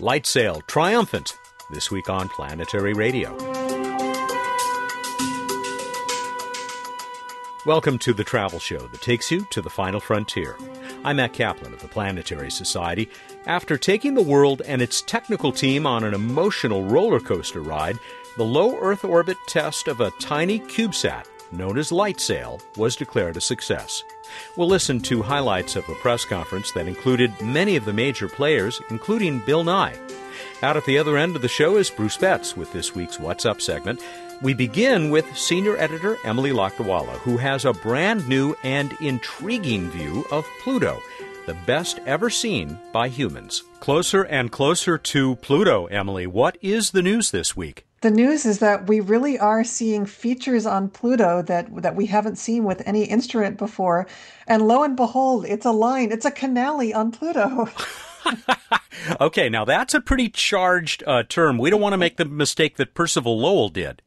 Light Sail triumphant this week on Planetary Radio. Welcome to the travel show that takes you to the final frontier. I'm Mat Kaplan of the Planetary Society. After taking the world and its technical team on an emotional roller coaster ride, the low Earth orbit test of a tiny CubeSat known as LightSail was declared a success. We'll listen to highlights of a press conference that included many of the major players, including Bill Nye. Out at the other end of the show is Bruce Betts with this week's What's Up segment. We begin with senior editor Emily Lakdawalla, who has a brand new and intriguing view of Pluto, the best ever seen by humans. Closer and closer to Pluto, Emily. What is the news this week? The news is that we really are seeing features on Pluto that that we haven't seen with any instrument before, and lo and behold, it's a line, it's a canali on Pluto. okay, now that's a pretty charged uh, term. We don't want to make the mistake that Percival Lowell did.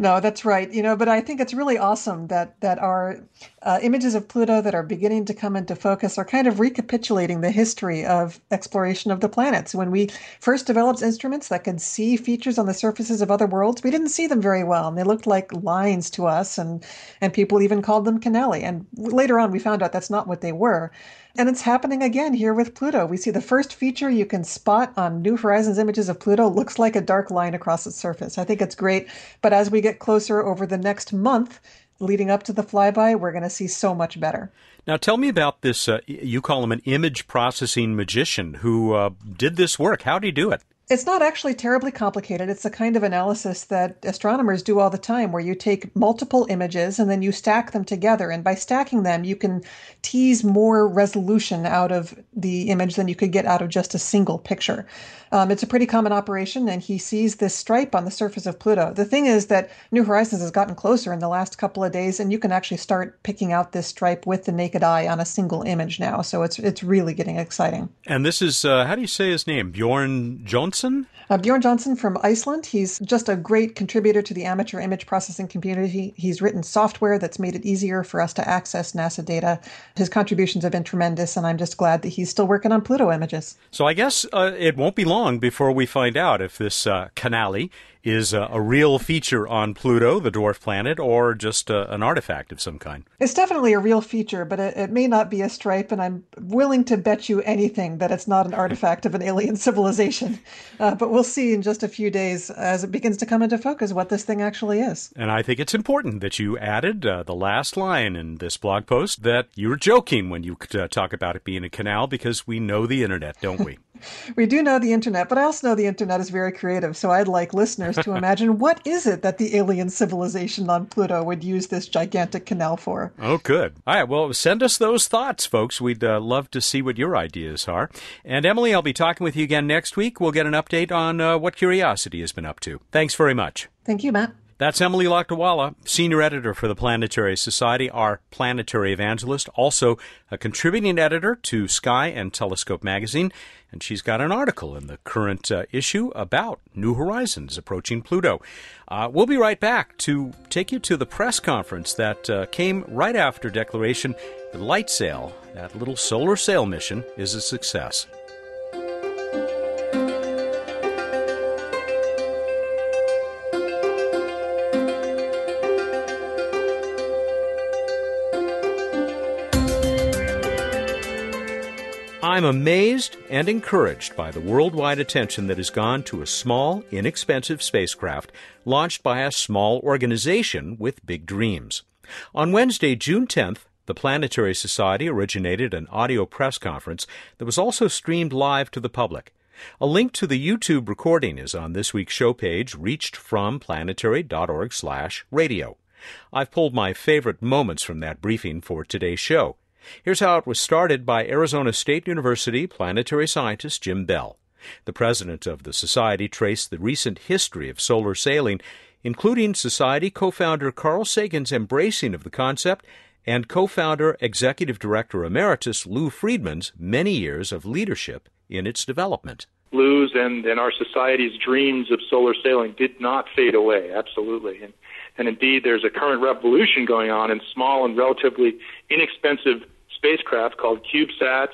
No, that's right. You know, but I think it's really awesome that that our uh, images of Pluto that are beginning to come into focus are kind of recapitulating the history of exploration of the planets. When we first developed instruments that could see features on the surfaces of other worlds, we didn't see them very well, and they looked like lines to us, and and people even called them canali. And later on, we found out that's not what they were. And it's happening again here with Pluto. We see the first feature you can spot on New Horizons images of Pluto looks like a dark line across its surface. I think it's great. But as we get closer over the next month, leading up to the flyby, we're going to see so much better. Now, tell me about this. Uh, you call him an image processing magician who uh, did this work. How did he do it? It's not actually terribly complicated. It's the kind of analysis that astronomers do all the time, where you take multiple images and then you stack them together. And by stacking them, you can tease more resolution out of the image than you could get out of just a single picture. Um, it's a pretty common operation, and he sees this stripe on the surface of Pluto. The thing is that New Horizons has gotten closer in the last couple of days, and you can actually start picking out this stripe with the naked eye on a single image now. So it's it's really getting exciting. And this is uh, how do you say his name? Bjorn Jónsson. Uh, Bjorn Jónsson from Iceland. He's just a great contributor to the amateur image processing community. He's written software that's made it easier for us to access NASA data. His contributions have been tremendous, and I'm just glad that he's still working on Pluto images. So I guess uh, it won't be long before we find out if this uh, Canali is a, a, real feature on Pluto, the dwarf planet, or just a, an artifact of some kind? It's definitely a real feature, but it, it, may not be a stripe, and I'm willing to bet you anything that it's not an artifact of an alien civilization. Uh, but we'll see in just a few days as it begins to come into focus what this thing actually is. And I think it's important that you added uh, the last line in this blog post that you were joking when you uh, talk about it being a canal because we know the internet, don't we? we do know the internet, but I also know the internet is very creative. So I'd like listeners to imagine what is it that the alien civilization on Pluto would use this gigantic canal for? Oh, good. All right. Well, send us those thoughts, folks. We'd uh, love to see what your ideas are. And Emily, I'll be talking with you again next week. We'll get an update on uh, what Curiosity has been up to. Thanks very much. Thank you, Mat. That's Emily Lakdawalla, senior editor for the Planetary Society, our planetary evangelist, also a contributing editor to Sky and Telescope magazine, and she's got an article in the current uh, issue about New Horizons approaching Pluto. Uh, we'll be right back to take you to the press conference that uh, came right after declaration that LightSail, that little solar sail mission, is a success. I'm amazed and encouraged by the worldwide attention that has gone to a small, inexpensive spacecraft launched by a small organization with big dreams. On Wednesday, June 10th, the Planetary Society originated an audio press conference that was also streamed live to the public. A link to the YouTube recording is on this week's show page, reached from planetary.org/radio. I've pulled my favorite moments from that briefing for today's show. Here's how it was started by Arizona State University planetary scientist Jim Bell. The president of the society traced the recent history of solar sailing, including society co founder Carl Sagan's embracing of the concept and co founder executive director emeritus Lou Friedman's many years of leadership in its development. Lou's and, and our society's dreams of solar sailing did not fade away, absolutely. And and indeed, there's a current revolution going on in small and relatively inexpensive spacecraft called CubeSats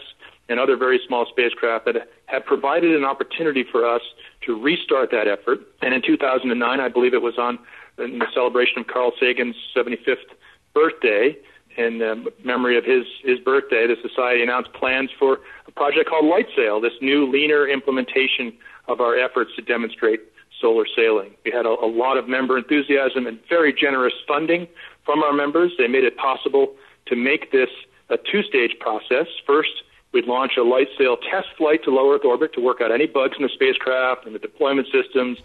and other very small spacecraft that have provided an opportunity for us to restart that effort. And in 2009, I believe it was on in the celebration of Carl Sagan's 75th birthday, in uh, memory of his his birthday, the society announced plans for a project called LightSail, this new leaner implementation of our efforts to demonstrate solar sailing. We had a, a lot of member enthusiasm and very generous funding from our members. They made it possible to make this a two-stage process. First, we'd launch a light sail test flight to low Earth orbit to work out any bugs in the spacecraft and the deployment systems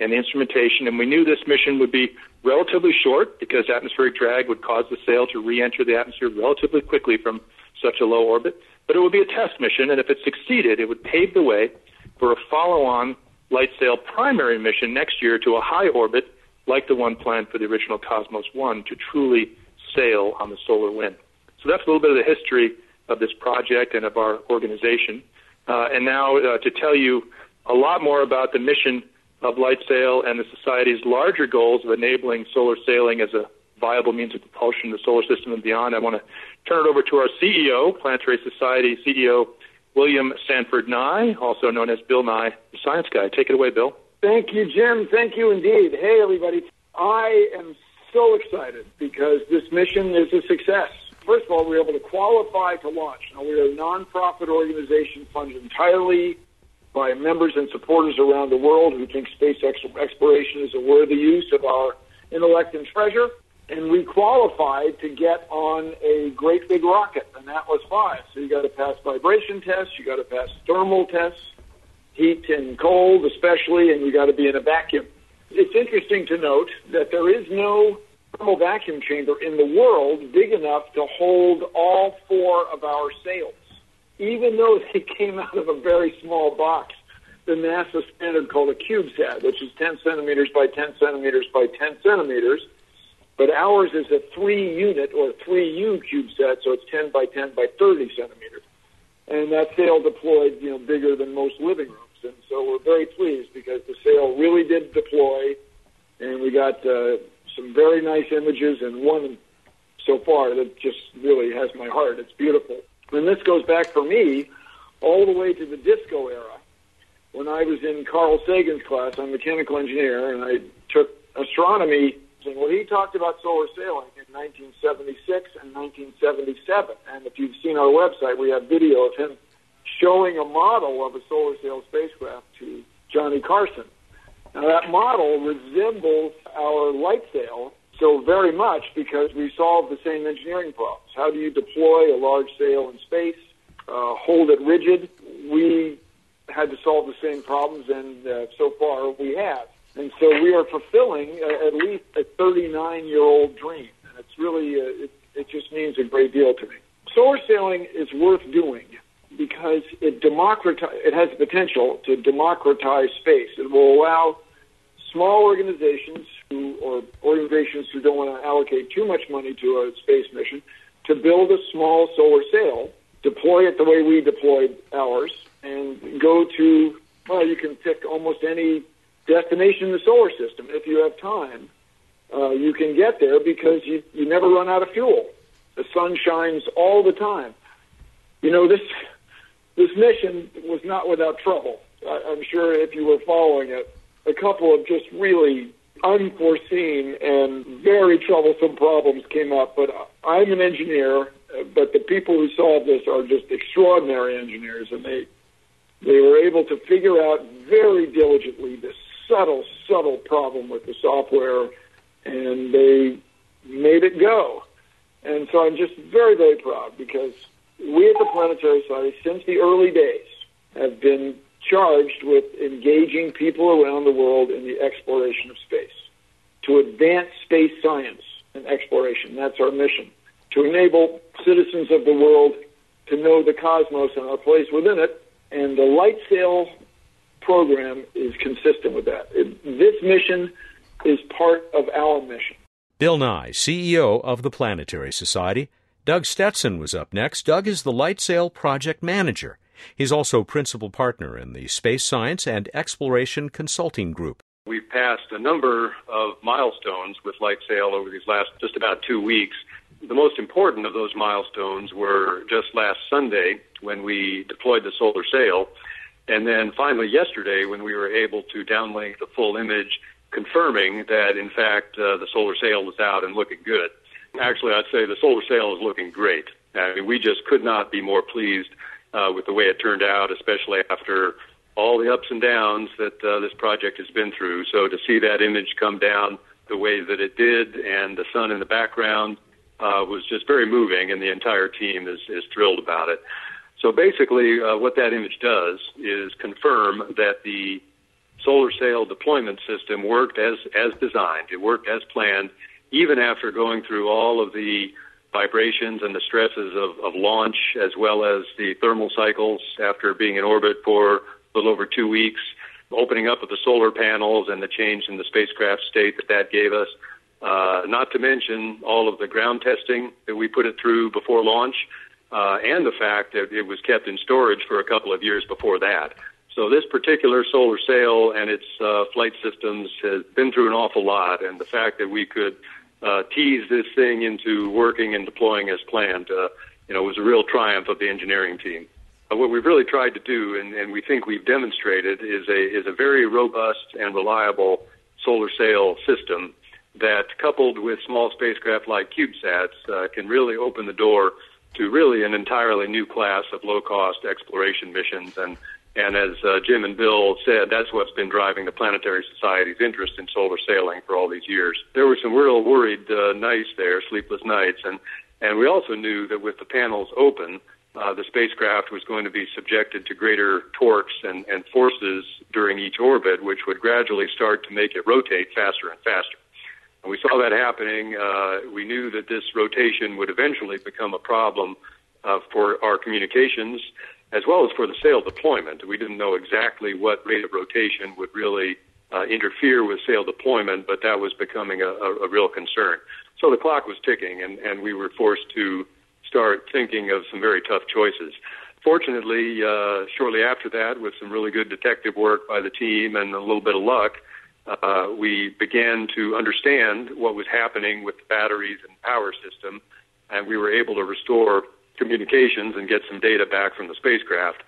and the instrumentation. And we knew this mission would be relatively short because atmospheric drag would cause the sail to re-enter the atmosphere relatively quickly from such a low orbit. But it would be a test mission, and if it succeeded, it would pave the way for a follow-on LightSail primary mission next year to a high orbit like the one planned for the original Cosmos 1 to truly sail on the solar wind. So that's a little bit of the history of this project and of our organization. Uh, and now uh, to tell you a lot more about the mission of LightSail and the Society's larger goals of enabling solar sailing as a viable means of propulsion in the solar system and beyond, I want to turn it over to our CEO, Planetary Society CEO William Sanford Nye, also known as Bill Nye, the science guy. Take it away, Bill. Thank you, Jim. Thank you indeed. Hey, everybody. I am so excited because this mission is a success. First of all, we were able to qualify to launch. Now, we're a nonprofit organization funded entirely by members and supporters around the world who think space exploration is a worthy use of our intellect and treasure. And we qualified to get on a great big rocket, and Atlas V. So you got to pass vibration tests, you got to pass thermal tests, heat and cold especially, and you got to be in a vacuum. It's interesting to note that there is no thermal vacuum chamber in the world big enough to hold all four of our sails even though they came out of a very small box, the NASA standard called a CubeSat, which is 10 centimeters by 10 centimeters by 10 centimeters. But ours is a three unit or 3U CubeSat, so it's 10 by 10 by 30 centimeters. And that sail deployed, you know, bigger than most living rooms. And so we're very pleased because the sail really did deploy, and we got uh, some very nice images and one so far that just really has my heart. It's beautiful. And this goes back for me all the way to the disco era. When I was in Carl Sagan's class, I'm a mechanical engineer, and I took astronomy. Well, he talked about solar sailing in 1976 and 1977. And if you've seen our website, we have video of him showing a model of a solar sail spacecraft to Johnny Carson. Now, that model resembles our light sail so very much because we solved the same engineering problems. How do you deploy a large sail in space, uh, hold it rigid? We had to solve the same problems, and uh, so far we have. And so we are fulfilling uh, at least a 39-year-old dream, and it's really uh, it, it just means a great deal to me. Solar sailing is worth doing because it democratize it has the potential to democratize space. It will allow small organizations who, or organizations who don't want to allocate too much money to a space mission to build a small solar sail, deploy it the way we deployed ours, and go to, well, you can pick almost any destination in the solar system if you have time. Uh, you can get there because you, you never run out of fuel. The sun shines all the time. You know, this, this mission was not without trouble. I, I'm sure if you were following it, a couple of just really unforeseen and very troublesome problems came up. But I'm an engineer, but the people who solved this are just extraordinary engineers, and they they were able to figure out very diligently this subtle, subtle problem with the software, and they made it go. And so I'm just very, very proud because we at the Planetary Society, since the early days, have been charged with engaging people around the world in the exploration of space, to advance space science and exploration. That's our mission. To enable citizens of the world to know the cosmos and our place within it. And the LightSail program is consistent with that. It, this mission is part of our mission. Bill Nye, CEO of the Planetary Society. Doug Stetson was up next. Doug is the LightSail project manager. He's also principal partner in the Space Science and Exploration Consulting Group. We've passed a number of milestones with LightSail over these last just about two weeks. the most important of those milestones were just last Sunday when we deployed the solar sail, and then finally yesterday when we were able to downlink the full image confirming that in fact uh, the solar sail was out and looking good. Actually, I'd say the solar sail is looking great. I mean, we just could not be more pleased uh, with the way it turned out, especially after all the ups and downs that uh, this project has been through. So to see that image come down the way that it did and the sun in the background uh, was just very moving, and the entire team is, is thrilled about it. So basically, uh, what that image does is confirm that the solar sail deployment system worked as, as designed. It worked as planned, even after going through all of the vibrations and the stresses of, of launch, as well as the thermal cycles after being in orbit for a little over two weeks, opening up of the solar panels and the change in the spacecraft state that that gave us. Uh, not to mention all of the ground testing that we put it through before launch, uh, and the fact that it was kept in storage for a couple of years before that. So this particular solar sail and its uh, flight systems has been through an awful lot, and the fact that we could uh, tease this thing into working and deploying as planned, uh, you know, was a real triumph of the engineering team. Uh, what we've really tried to do, and, and we think we've demonstrated, is a is a very robust and reliable solar sail system that, coupled with small spacecraft like CubeSats, uh, can really open the door to really an entirely new class of low cost exploration missions and and as uh, Jim and Bill said, that's what's been driving the Planetary Society's interest in solar sailing for all these years. There were some real worried uh, nights there, sleepless nights, and and we also knew that with the panels open, uh, the spacecraft was going to be subjected to greater torques and, and forces during each orbit, which would gradually start to make it rotate faster and faster. And we saw that happening. Uh, we knew that this rotation would eventually become a problem uh, for our communications as well as for the sail deployment. We didn't know exactly what rate of rotation would really uh, interfere with sail deployment, but that was becoming a, a, a real concern. So the clock was ticking, and, and we were forced to start thinking of some very tough choices. Fortunately, uh, shortly after that, with some really good detective work by the team and a little bit of luck, uh, we began to understand what was happening with the batteries and power system, and we were able to restore communications and get some data back from the spacecraft.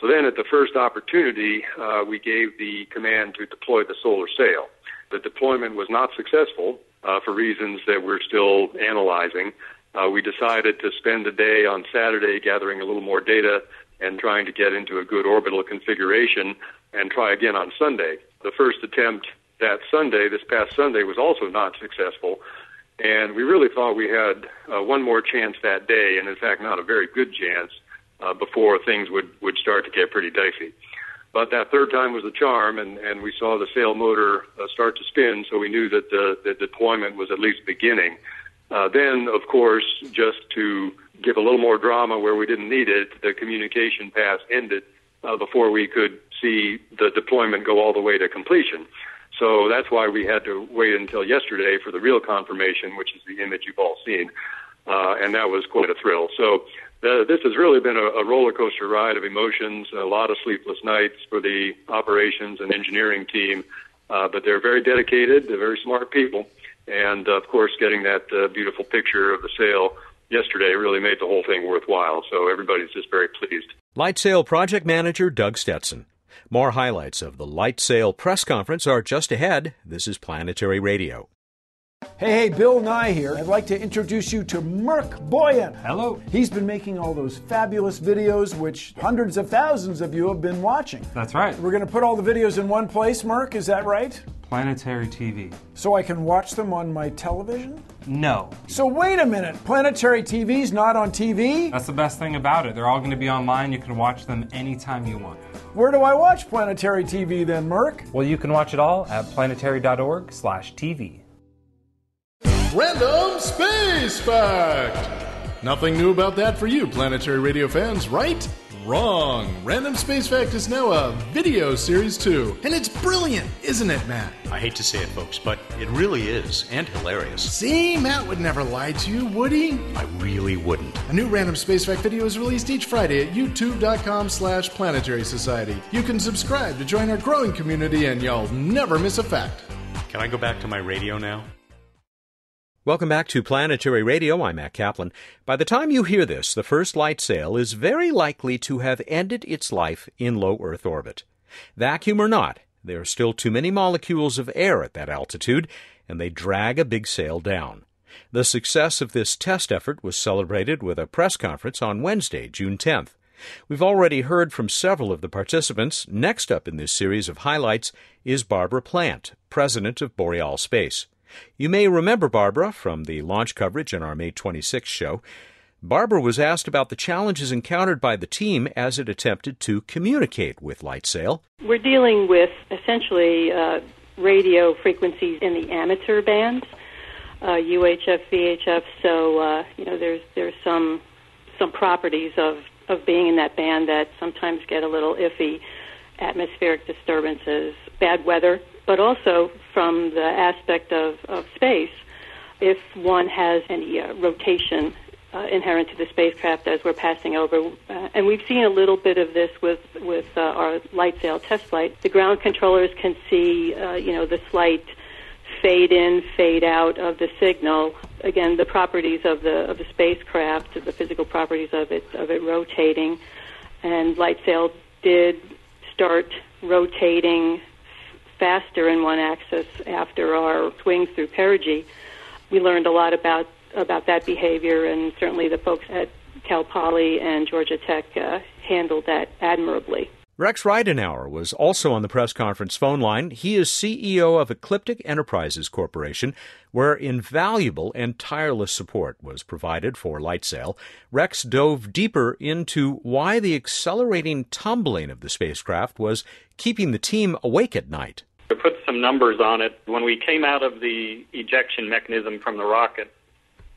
So then, at the first opportunity, uh, we gave the command to deploy the solar sail. The deployment was not successful uh, for reasons that we're still analyzing. Uh, we decided to spend the day on Saturday gathering a little more data and trying to get into a good orbital configuration and try again on Sunday. The first attempt that Sunday, this past Sunday, was also not successful. And we really thought we had uh, one more chance that day, and in fact, not a very good chance uh, before things would, would start to get pretty dicey. But that third time was the charm, and, and we saw the sail motor uh, start to spin, so we knew that the, the deployment was at least beginning. Uh, then, of course, just to give a little more drama where we didn't need it, the communication pass ended uh, before we could see the deployment go all the way to completion. So that's why we had to wait until yesterday for the real confirmation, which is the image you've all seen. Uh, and that was quite a thrill. So uh, this has really been a, a roller coaster ride of emotions, a lot of sleepless nights for the operations and engineering team. Uh, but they're very dedicated, they're very smart people. And of course, getting that uh, beautiful picture of the sail yesterday really made the whole thing worthwhile. So everybody's just very pleased. LightSail Project Manager Doug Stetson. More highlights of the LightSail press conference are just ahead. This is Planetary Radio. Hey, hey, Bill Nye here. I'd like to introduce you to Merc Boyan. Hello. He's been making all those fabulous videos, which hundreds of thousands of you have been watching. That's right. We're going to put all the videos in one place, Merk, is that right? Planetary TV. So I can watch them on my television? No. So wait a minute, Planetary TV's not on TV? That's the best thing about it. They're all going to be online. You can watch them anytime you want. Where do I watch Planetary TV then, Merc? Well, you can watch it all at planetary.org/tv. Random Space Fact! Nothing new about that for you, Planetary Radio fans, right? Wrong. Random Space Fact is now a video series too. And it's brilliant, isn't it, Mat? I hate to say it, folks, but it really is, and hilarious. See, Mat would never lie to you, would he? I really wouldn't. A new Random Space Fact video is released each Friday at youtube.com slash planetary society. You can subscribe to join our growing community and y'all never miss a fact. Can I go back to my radio now? Welcome back to Planetary Radio. I'm Mat Kaplan. By the time you hear this, the first light sail is very likely to have ended its life in low Earth orbit. Vacuum or not, there are still too many molecules of air at that altitude, and they drag a big sail down. The success of this test effort was celebrated with a press conference on Wednesday, June 10th. We've already heard from several of the participants. Next up in this series of highlights is Barbara Plante, president of Boreal Space. You may remember Barbara from the launch coverage in our May 26th show. Barbara was asked about the challenges encountered by the team as it attempted to communicate with LightSail. We're dealing with essentially uh, radio frequencies in the amateur bands, uh, UHF, VHF. So uh, you know, there's there's some some properties of of being in that band that sometimes get a little iffy. Atmospheric disturbances, bad weather, but also from the aspect of, of space, if one has any uh, rotation uh, inherent to the spacecraft as we're passing over, uh, and we've seen a little bit of this with with uh, our light sail test flight. The ground controllers can see, uh, you know, the slight fade in, fade out of the signal. Again, the properties of the of the spacecraft, the physical properties of it of it rotating, and light sail did start rotating faster in one axis after our swings through perigee. We learned a lot about about that behavior, and certainly the folks at Cal Poly and Georgia Tech uh, handled that admirably. Rex Ridenoure was also on the press conference phone line. He is CEO of Ecliptic Enterprises Corporation, where invaluable and tireless support was provided for LightSail. Rex dove deeper into why the accelerating tumbling of the spacecraft was keeping the team awake at night. To put some numbers on it, when we came out of the ejection mechanism from the rocket,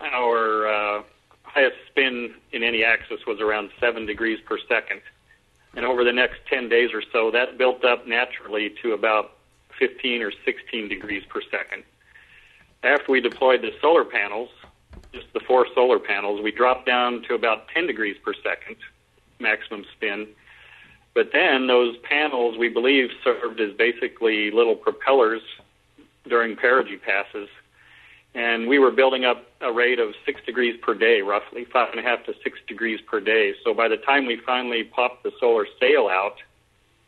our uh, highest spin in any axis was around 7 degrees per second. And over the next 10 days or so, that built up naturally to about 15 or 16 degrees per second. After we deployed the solar panels, just the four solar panels, we dropped down to about 10 degrees per second maximum spin but then those panels, we believe, served as basically little propellers during perigee passes. And we were building up a rate of six degrees per day, roughly five and a half to six degrees per day. So by the time we finally popped the solar sail out,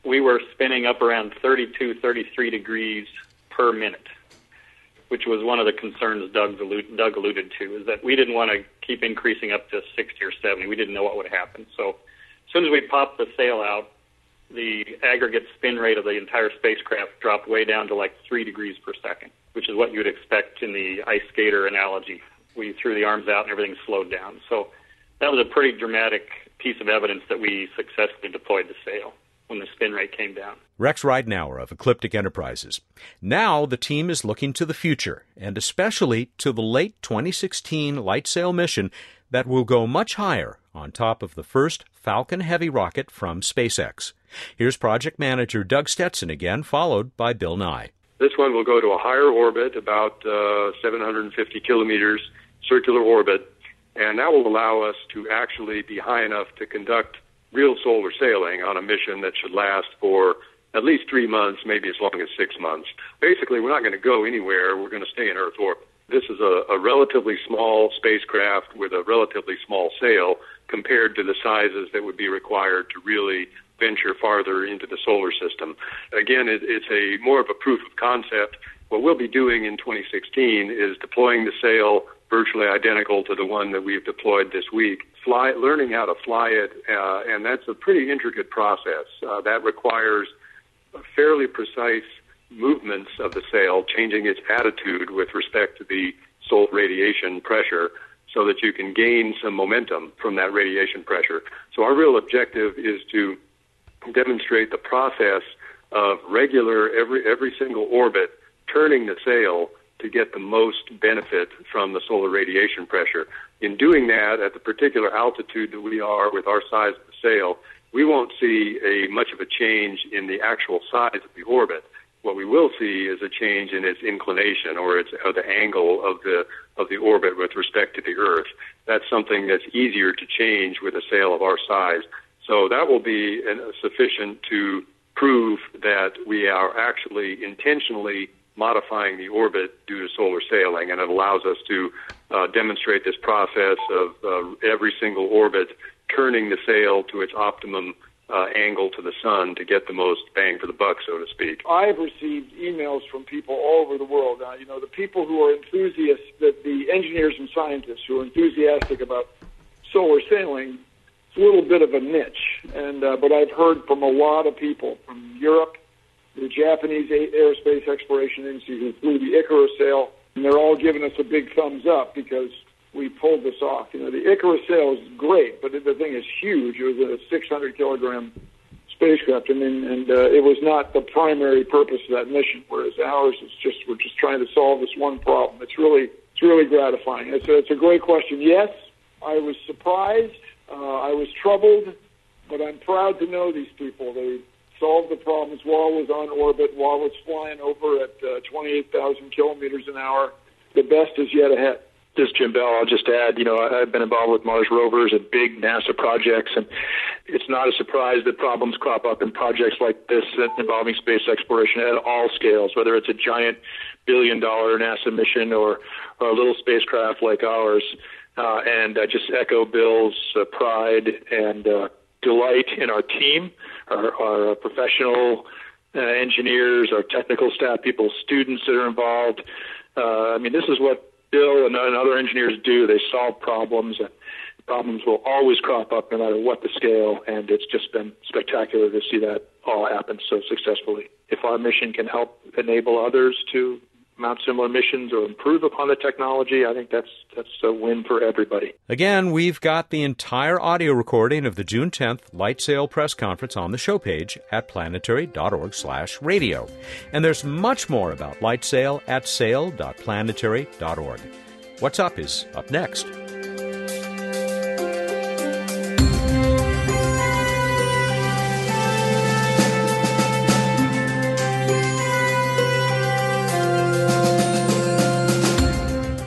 we were spinning up around 32, 33 degrees per minute, which was one of the concerns Doug, Doug alluded to, is that we didn't want to keep increasing up to 60 or 70. We didn't know what would happen. So as soon as we popped the sail out, the aggregate spin rate of the entire spacecraft dropped way down to like three degrees per second, which is what you would expect in the ice skater analogy. We threw the arms out and everything slowed down. So that was a pretty dramatic piece of evidence that we successfully deployed the sail when the spin rate came down. Rex Ridenoure of Ecliptic Enterprises. Now the team is looking to the future, and especially to the late 2016 light sail mission that will go much higher on top of the first Falcon Heavy rocket from SpaceX. Here's project manager Doug Stetson again, followed by Bill Nye. This one will go to a higher orbit, about uh, 750 kilometers circular orbit, and that will allow us to actually be high enough to conduct real solar sailing on a mission that should last for at least three months, maybe as long as six months. Basically, we're not going to go anywhere. We're going to stay in Earth orbit. This is a, a relatively small spacecraft with a relatively small sail compared to the sizes that would be required to really venture farther into the solar system. Again, it, it's a more of a proof of concept. What we'll be doing in 2016 is deploying the sail virtually identical to the one that we've deployed this week. Fly, learning how to fly it, uh, and that's a pretty intricate process. Uh, that requires a fairly precise movements of the sail, changing its attitude with respect to the solar radiation pressure so that you can gain some momentum from that radiation pressure. So our real objective is to demonstrate the process of regular every every single orbit turning the sail to get the most benefit from the solar radiation pressure. In doing that at the particular altitude that we are with our size of the sail, we won't see a much of a change in the actual size of the orbit. What we will see is a change in its inclination or its or the angle of the of the orbit with respect to the Earth. That's something that's easier to change with a sail of our size so that will be sufficient to prove that we are actually intentionally modifying the orbit due to solar sailing, and it allows us to uh, demonstrate this process of uh, every single orbit turning the sail to its optimum uh, angle to the sun to get the most bang for the buck, so to speak. I've received emails from people all over the world. You know, the people who are enthusiasts, the, the engineers and scientists who are enthusiastic about solar sailing, it's a little bit of a niche. And uh, but I've heard from a lot of people from Europe, the Japanese aerospace exploration agency who flew the IKAROS sail, and they're all giving us a big thumbs up because we pulled this off. You know, the IKAROS sail is great, but the thing is huge. It was a 600 kilogram spacecraft, and and uh, it was not the primary purpose of that mission. Whereas ours is just we're just trying to solve this one problem. It's really it's really gratifying. It's a, it's a great question. Yes, I was surprised. Uh, I was troubled, but I'm proud to know these people. They solved the problems while it was on orbit, while it was flying over at uh, 28,000 kilometers an hour. The best is yet ahead. This is Jim Bell. I'll just add, you know, I've been involved with Mars rovers and big NASA projects, and it's not a surprise that problems crop up in projects like this involving space exploration at all scales, whether it's a giant billion dollar NASA mission or, or a little spacecraft like ours. Uh, and I just echo Bill's uh, pride and uh, delight in our team, our, our professional uh, engineers, our technical staff, people, students that are involved. Uh, I mean, this is what And, and other engineers do. They solve problems, and problems will always crop up no matter what the scale. And it's just been spectacular to see that all happen so successfully. If our mission can help enable others to mount similar missions or improve upon the technology, I think that's that's a win for everybody. Again, we've got the entire audio recording of the June 10th LightSail press conference on the show page at planetary.org/radio. And there's much more about LightSail at sail.planetary.org. What's up is up next.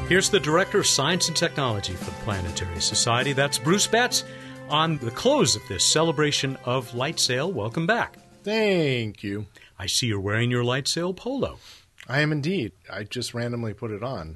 Here's the Director of Science and Technology for the Planetary Society. That's Bruce Betts on the close of this celebration of Light Sail. Welcome back. Thank you. I see you're wearing your Light Sail polo. I am indeed. I just randomly put it on.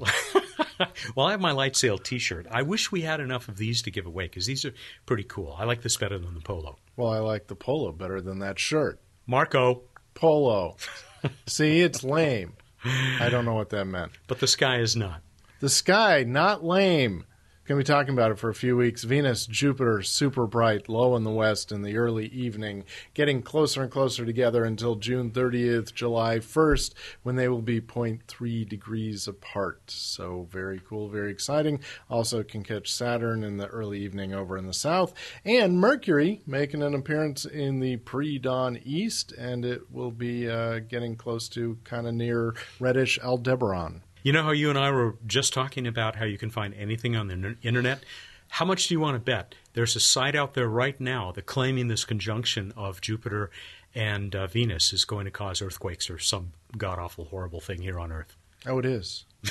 well, I have my Light Sail t shirt. I wish we had enough of these to give away because these are pretty cool. I like this better than the polo. Well, I like the polo better than that shirt. Marco. Polo. see, it's lame. I don't know what that meant. But the sky is not. The sky, not lame. Going to be talking about it for a few weeks. Venus, Jupiter, super bright, low in the west in the early evening, getting closer and closer together until June 30th, July 1st, when they will be 0.3 degrees apart. So, very cool, very exciting. Also, can catch Saturn in the early evening over in the south, and Mercury making an appearance in the pre dawn east, and it will be uh, getting close to kind of near reddish Aldebaran. You know how you and I were just talking about how you can find anything on the internet? How much do you want to bet? There's a site out there right now that claiming this conjunction of Jupiter and uh, Venus is going to cause earthquakes or some god awful horrible thing here on Earth. Oh, it is.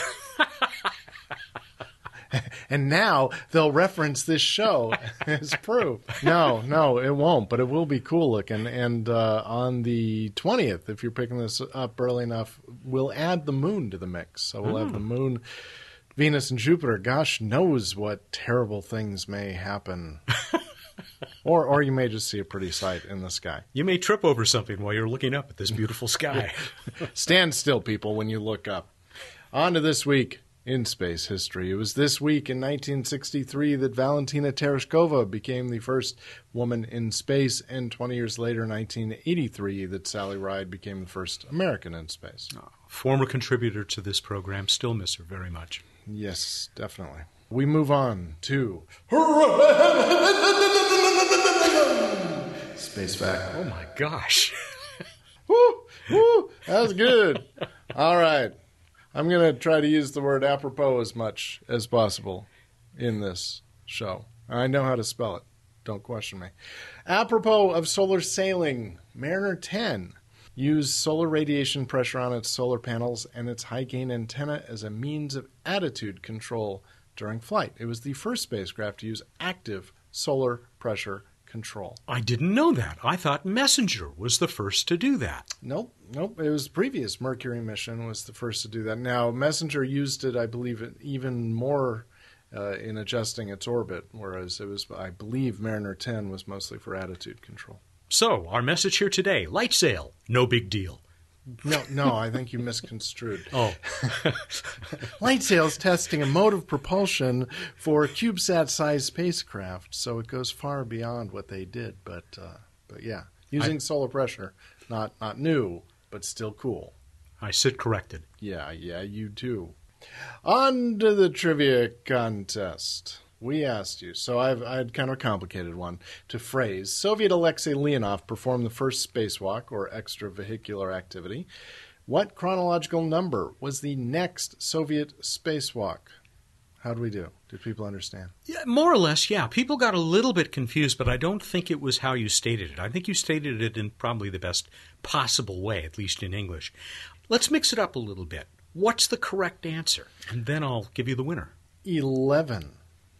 and now they'll reference this show as proof. No, no, it won't, but it will be cool looking. And uh, on the 20th, if you're picking this up early enough, we'll add the moon to the mix. So we'll have the hmm. moon, Venus, and Jupiter. Gosh knows what terrible things may happen. or, or you may just see a pretty sight in the sky. You may trip over something while you're looking up at this beautiful sky. Stand still, people, when you look up. On to this week in space history. It was this week in 1963 that Valentina Tereshkova became the first woman in space, and 20 years later, 1983, that Sally Ride became the first American in space. Oh, former contributor to this program, still miss her very much. Yes, definitely. We move on to space fact. Oh my gosh. woo, woo, that was good. All right. I'm going to try to use the word apropos as much as possible in this show. I know how to spell it. Don't question me. Apropos of solar sailing, Mariner 10 used solar radiation pressure on its solar panels and its high gain antenna as a means of attitude control during flight. It was the first spacecraft to use active solar pressure control. I didn't know that. I thought Messenger was the first to do that. Nope, nope. It was previous Mercury mission was the first to do that. Now Messenger used it, I believe, even more uh, in adjusting its orbit, whereas it was, I believe, Mariner 10 was mostly for attitude control. So our message here today: light sail, no big deal. No, no, I think you misconstrued. Oh. light Lightsail's testing a mode of propulsion for CubeSat-sized spacecraft, so it goes far beyond what they did. But, uh, but yeah, using I, solar pressure, not not new, but still cool. I sit corrected. Yeah, yeah, you do. On to the trivia contest we asked you, so I've, I had kind of a complicated one to phrase. Soviet Alexei Leonov performed the first spacewalk or extravehicular activity. What chronological number was the next Soviet spacewalk? How do we do? Did people understand? Yeah, more or less, yeah. People got a little bit confused, but I don't think it was how you stated it. I think you stated it in probably the best possible way, at least in English. Let's mix it up a little bit. What's the correct answer? And then I'll give you the winner. 11.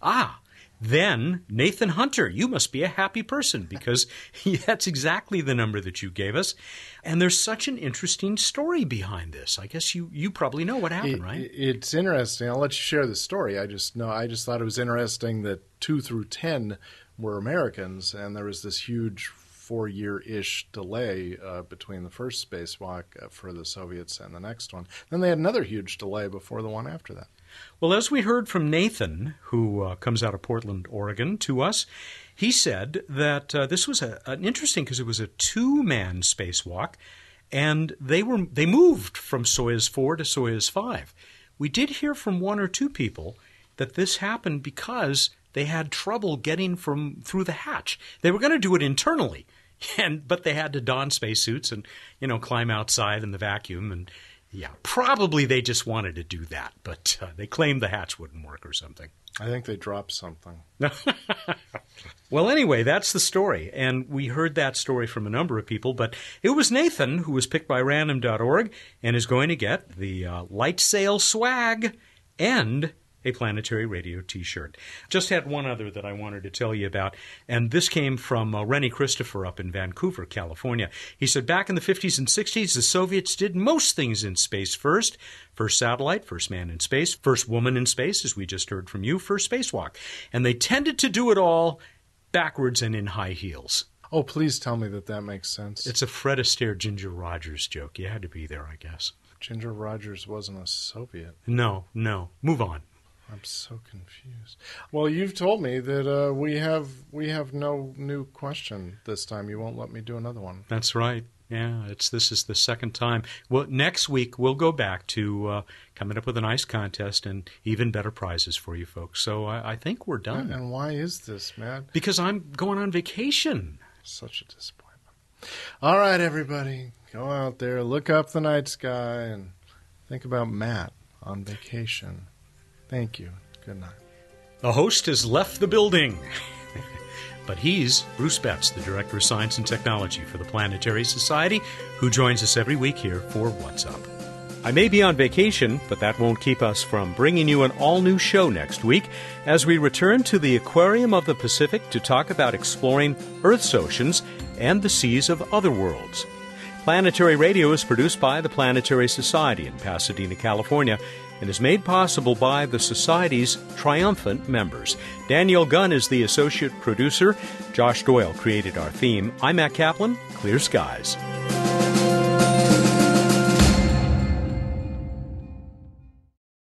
Ah, then Nathan Hunter, you must be a happy person because that's exactly the number that you gave us. And there's such an interesting story behind this. I guess you, you probably know what happened, it, right? It's interesting. I'll let you share the story. I just know I just thought it was interesting that two through ten were Americans, and there was this huge four year ish delay uh, between the first spacewalk uh, for the Soviets and the next one. Then they had another huge delay before the one after that. Well, as we heard from Nathan, who uh, comes out of Portland, Oregon, to us, he said that uh, this was a, an interesting because it was a two-man spacewalk, and they were they moved from Soyuz four to Soyuz five. We did hear from one or two people that this happened because they had trouble getting from through the hatch. They were going to do it internally, and but they had to don spacesuits and you know climb outside in the vacuum and yeah, probably they just wanted to do that, but uh, they claimed the hatch wouldn't work or something. I think they dropped something. well, anyway, that's the story. And we heard that story from a number of people, but it was Nathan who was picked by random.org and is going to get the uh, light sail swag and a planetary radio t shirt. Just had one other that I wanted to tell you about, and this came from uh, Rennie Christopher up in Vancouver, California. He said back in the 50s and 60s, the Soviets did most things in space first. First satellite, first man in space, first woman in space, as we just heard from you, first spacewalk. And they tended to do it all backwards and in high heels. Oh, please tell me that that makes sense. It's a Fred Astaire Ginger Rogers joke. You had to be there, I guess. Ginger Rogers wasn't a Soviet. No, no. Move on. I'm so confused. Well, you've told me that uh, we have we have no new question this time. You won't let me do another one. That's right. Yeah, it's this is the second time. Well, next week we'll go back to uh, coming up with a nice contest and even better prizes for you folks. So I, I think we're done. And why is this, Mat? Because I'm going on vacation. Such a disappointment. All right, everybody, go out there, look up the night sky, and think about Mat on vacation. Thank you. Good night. The host has left the building. but he's Bruce Betts, the Director of Science and Technology for the Planetary Society, who joins us every week here for What's Up. I may be on vacation, but that won't keep us from bringing you an all new show next week as we return to the Aquarium of the Pacific to talk about exploring Earth's oceans and the seas of other worlds. Planetary Radio is produced by the Planetary Society in Pasadena, California, and is made possible by the Society's triumphant members. Daniel Gunn is the associate producer. Josh Doyle created our theme. I'm Mat Kaplan. Clear skies.